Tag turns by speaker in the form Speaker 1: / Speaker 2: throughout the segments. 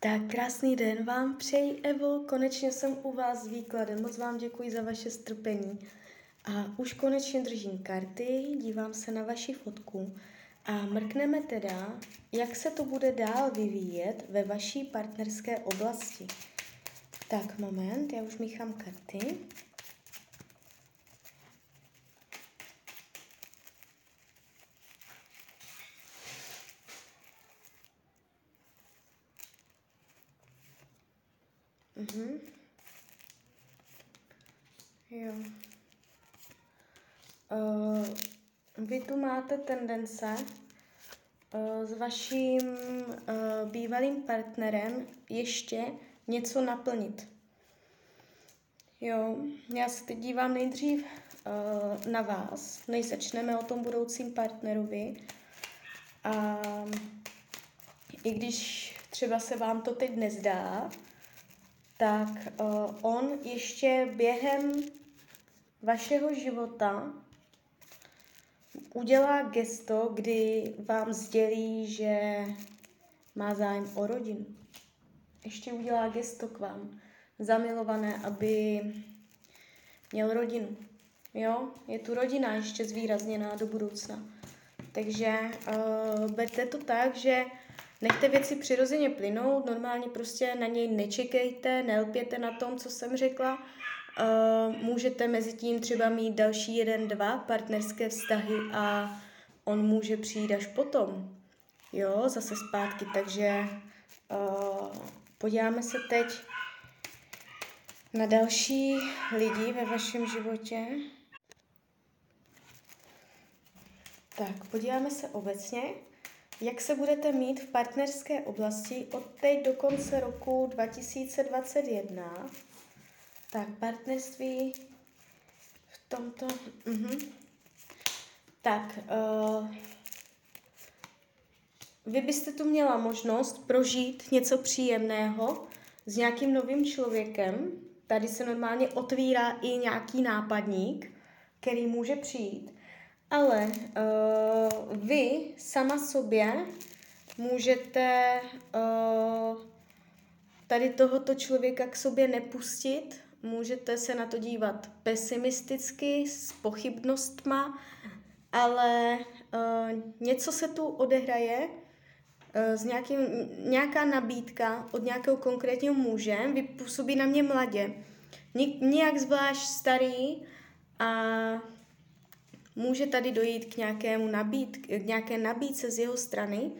Speaker 1: Tak krásný den vám přeji, Evo. Konečně jsem u vás s výkladem. Moc vám děkuji za vaše strpení. A už konečně držím karty, dívám se na vaši fotku a mrkneme teda, jak se to bude dál vyvíjet ve vaší partnerské oblasti. Tak, moment, já už míchám karty. Mhm. Jo. Uh, vy tu máte tendence uh, s vaším uh, bývalým partnerem ještě něco naplnit. Jo, já se teď dívám nejdřív uh, na vás, než začneme o tom budoucím partnerovi. A i když třeba se vám to teď nezdá, tak uh, on ještě během vašeho života udělá gesto, kdy vám sdělí, že má zájem o rodinu. Ještě udělá gesto k vám, zamilované, aby měl rodinu. Jo, je tu rodina ještě zvýrazněná do budoucna. Takže uh, berte to tak, že Nechte věci přirozeně plynout, normálně prostě na něj nečekejte, nelpěte na tom, co jsem řekla. Uh, můžete mezi tím třeba mít další jeden, dva partnerské vztahy a on může přijít až potom. Jo, zase zpátky, takže uh, podíváme se teď na další lidi ve vašem životě. Tak, podíváme se obecně. Jak se budete mít v partnerské oblasti od teď do konce roku 2021? Tak, partnerství v tomto... Uh-huh. Tak, uh, vy byste tu měla možnost prožít něco příjemného s nějakým novým člověkem. Tady se normálně otvírá i nějaký nápadník, který může přijít ale uh, vy sama sobě můžete uh, tady tohoto člověka k sobě nepustit, můžete se na to dívat pesimisticky, s pochybnostma, ale uh, něco se tu odehraje, uh, z nějaký, nějaká nabídka od nějakého konkrétního muže, vypůsobí na mě mladě. Nijak zvlášť starý a může tady dojít k, nějakému nabít, k nějaké nabídce z jeho strany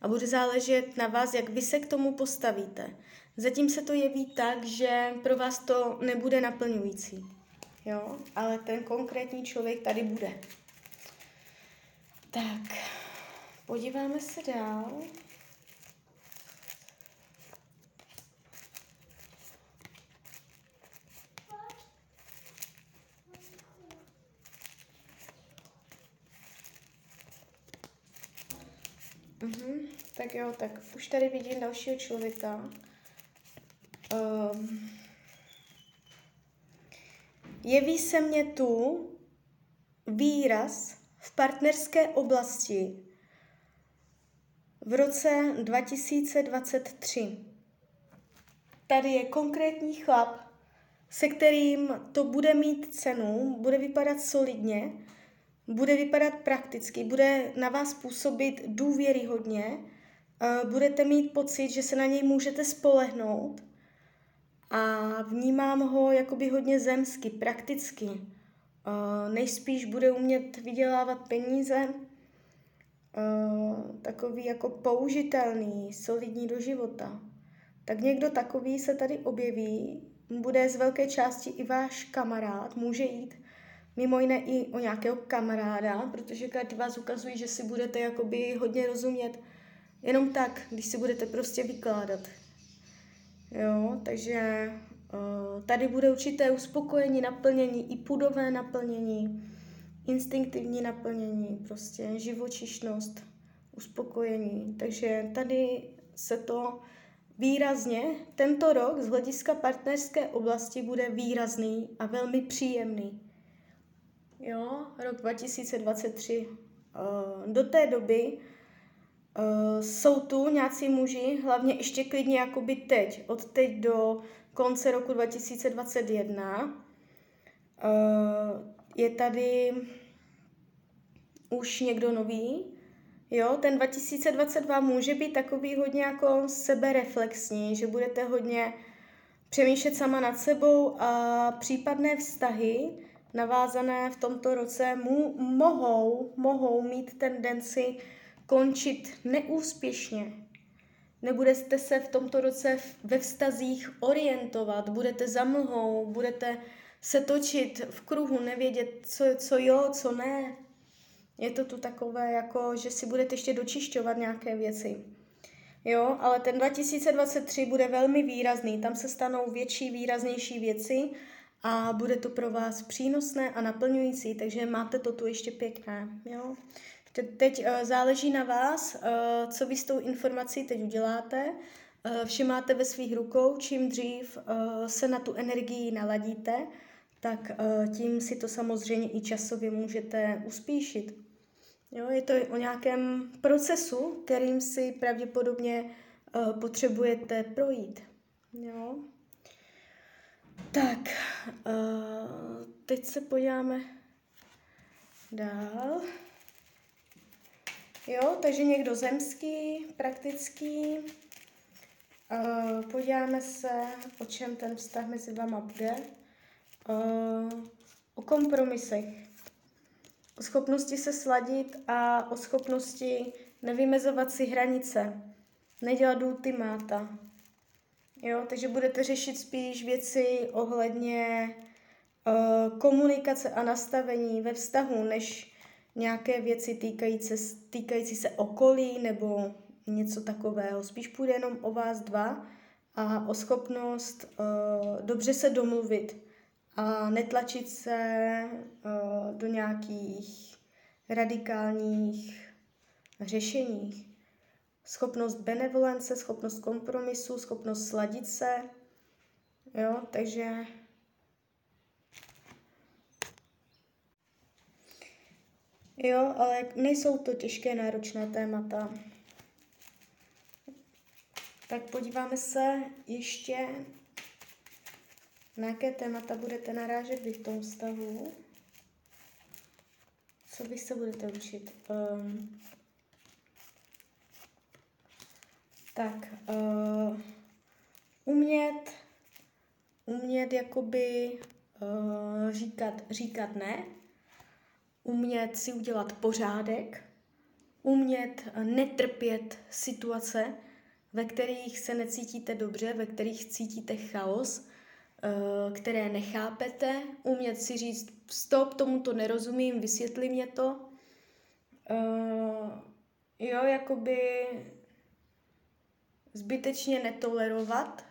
Speaker 1: a bude záležet na vás, jak vy se k tomu postavíte. Zatím se to jeví tak, že pro vás to nebude naplňující. Jo? Ale ten konkrétní člověk tady bude. Tak, podíváme se dál. Mhm, tak jo, tak už tady vidím dalšího člověka. Um, jeví se mně tu výraz v partnerské oblasti v roce 2023. Tady je konkrétní chlap, se kterým to bude mít cenu, bude vypadat solidně, bude vypadat prakticky, bude na vás působit důvěryhodně, budete mít pocit, že se na něj můžete spolehnout a vnímám ho jakoby hodně zemsky, prakticky. Nejspíš bude umět vydělávat peníze, takový jako použitelný, solidní do života. Tak někdo takový se tady objeví, bude z velké části i váš kamarád, může jít mimo jiné i o nějakého kamaráda, protože karty vás ukazují, že si budete jakoby hodně rozumět jenom tak, když si budete prostě vykládat. Jo, takže uh, tady bude určité uspokojení, naplnění, i pudové naplnění, instinktivní naplnění, prostě živočišnost, uspokojení. Takže tady se to výrazně, tento rok z hlediska partnerské oblasti bude výrazný a velmi příjemný. Jo, rok 2023. Uh, do té doby Uh, jsou tu nějací muži, hlavně ještě klidně jakoby teď, od teď do konce roku 2021. Uh, je tady už někdo nový, Jo, ten 2022 může být takový hodně jako sebereflexní, že budete hodně přemýšlet sama nad sebou a případné vztahy navázané v tomto roce mu, mohou, mohou mít tendenci končit neúspěšně. Nebudete se v tomto roce ve vztazích orientovat, budete za mlhou, budete se točit v kruhu, nevědět, co, co jo, co ne. Je to tu takové, jako, že si budete ještě dočišťovat nějaké věci. Jo, ale ten 2023 bude velmi výrazný, tam se stanou větší, výraznější věci a bude to pro vás přínosné a naplňující, takže máte to tu ještě pěkné. Jo. Teď uh, záleží na vás, uh, co vy s tou informací teď uděláte. Uh, vše máte ve svých rukou, čím dřív se na tu energii naladíte, tak tím si to samozřejmě i časově můžete uspíšit. Jo, je to o nějakém procesu, kterým si pravděpodobně potřebujete projít. Jo. Tak, uh, teď se podíváme dál. Jo, takže někdo zemský, praktický. Uh, podíváme se, o čem ten vztah mezi váma bude. Uh, o kompromisech. O schopnosti se sladit a o schopnosti nevymezovat si hranice. Nedělat ultimáta. Jo, takže budete řešit spíš věci ohledně uh, komunikace a nastavení ve vztahu, než nějaké věci týkající, týkající se okolí nebo něco takového. Spíš půjde jenom o vás dva a o schopnost uh, dobře se domluvit a netlačit se uh, do nějakých radikálních řešení. Schopnost benevolence, schopnost kompromisu, schopnost sladit se. Jo, takže Jo, ale nejsou to těžké, náročné témata. Tak podíváme se ještě, na jaké témata budete narážet vy v tom vztahu. Co vy se budete učit? Um, tak, uh, umět, umět jakoby uh, říkat, říkat ne, umět si udělat pořádek, umět netrpět situace, ve kterých se necítíte dobře, ve kterých cítíte chaos, eh, které nechápete, umět si říct stop, tomu to nerozumím, vysvětli mě to. Eh, jo, jakoby zbytečně netolerovat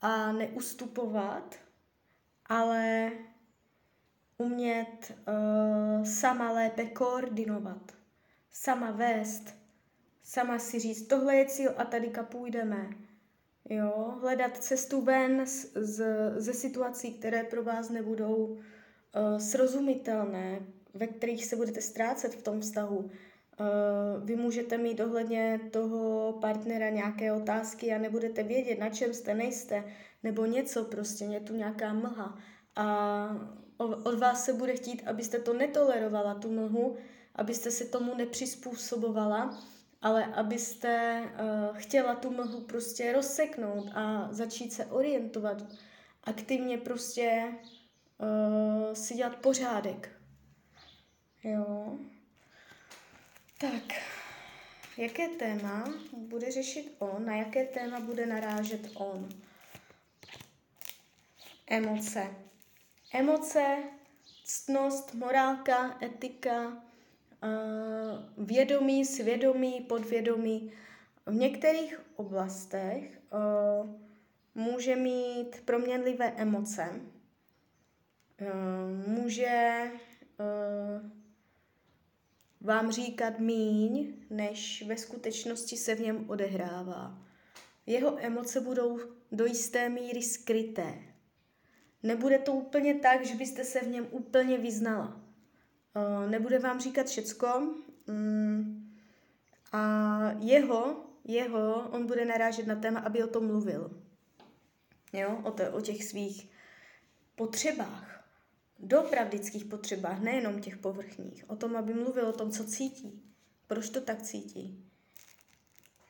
Speaker 1: a neustupovat, ale umět uh, sama lépe koordinovat, sama vést, sama si říct, tohle je cíl a tady půjdeme. Jo, hledat cestu ven z, z, ze situací, které pro vás nebudou uh, srozumitelné, ve kterých se budete ztrácet v tom vztahu. Uh, vy můžete mít ohledně toho partnera nějaké otázky a nebudete vědět, na čem jste, nejste, nebo něco prostě, je tu nějaká mlha. A od vás se bude chtít, abyste to netolerovala, tu mlhu, abyste se tomu nepřizpůsobovala, ale abyste uh, chtěla tu mlhu prostě rozseknout a začít se orientovat, aktivně prostě uh, si dělat pořádek. Jo. Tak, jaké téma bude řešit on, na jaké téma bude narážet on? Emoce emoce, ctnost, morálka, etika, vědomí, svědomí, podvědomí. V některých oblastech může mít proměnlivé emoce, může vám říkat míň, než ve skutečnosti se v něm odehrává. Jeho emoce budou do jisté míry skryté, Nebude to úplně tak, že byste se v něm úplně vyznala. Nebude vám říkat všecko, mm, A jeho, jeho, on bude narážet na téma, aby o tom mluvil. Jo, o, to, o těch svých potřebách, dopravdických potřebách, nejenom těch povrchních. O tom, aby mluvil o tom, co cítí, proč to tak cítí.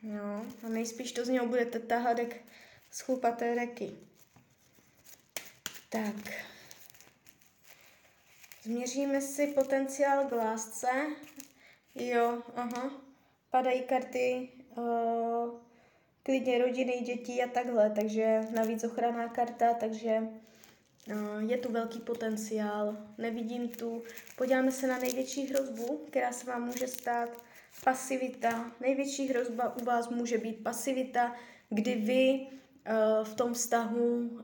Speaker 1: Jo, a nejspíš to z něho budete tahat jak z chlupaté reky. Tak. Změříme si potenciál k lásce. Jo, aha. Padají karty uh, klidně rodiny, dětí a takhle, takže navíc ochranná karta, takže je tu velký potenciál. Nevidím tu. Podíváme se na největší hrozbu, která se vám může stát. Pasivita. Největší hrozba u vás může být pasivita, kdy vy uh, v tom vztahu uh,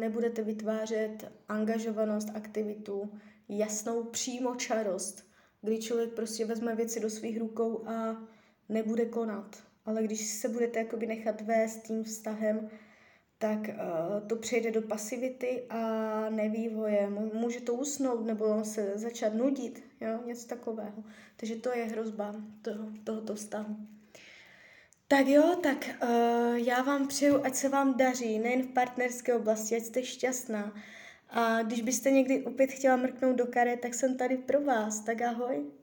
Speaker 1: nebudete vytvářet angažovanost, aktivitu, jasnou přímočarost, kdy člověk prostě vezme věci do svých rukou a nebude konat. Ale když se budete jakoby nechat vést tím vztahem, tak uh, to přejde do pasivity a nevývoje. Může to usnout nebo se začat nudit, jo? něco takového. Takže to je hrozba toho, tohoto vztahu. Tak jo, tak uh, já vám přeju, ať se vám daří, nejen v partnerské oblasti, ať jste šťastná. A když byste někdy opět chtěla mrknout do karet, tak jsem tady pro vás. Tak ahoj.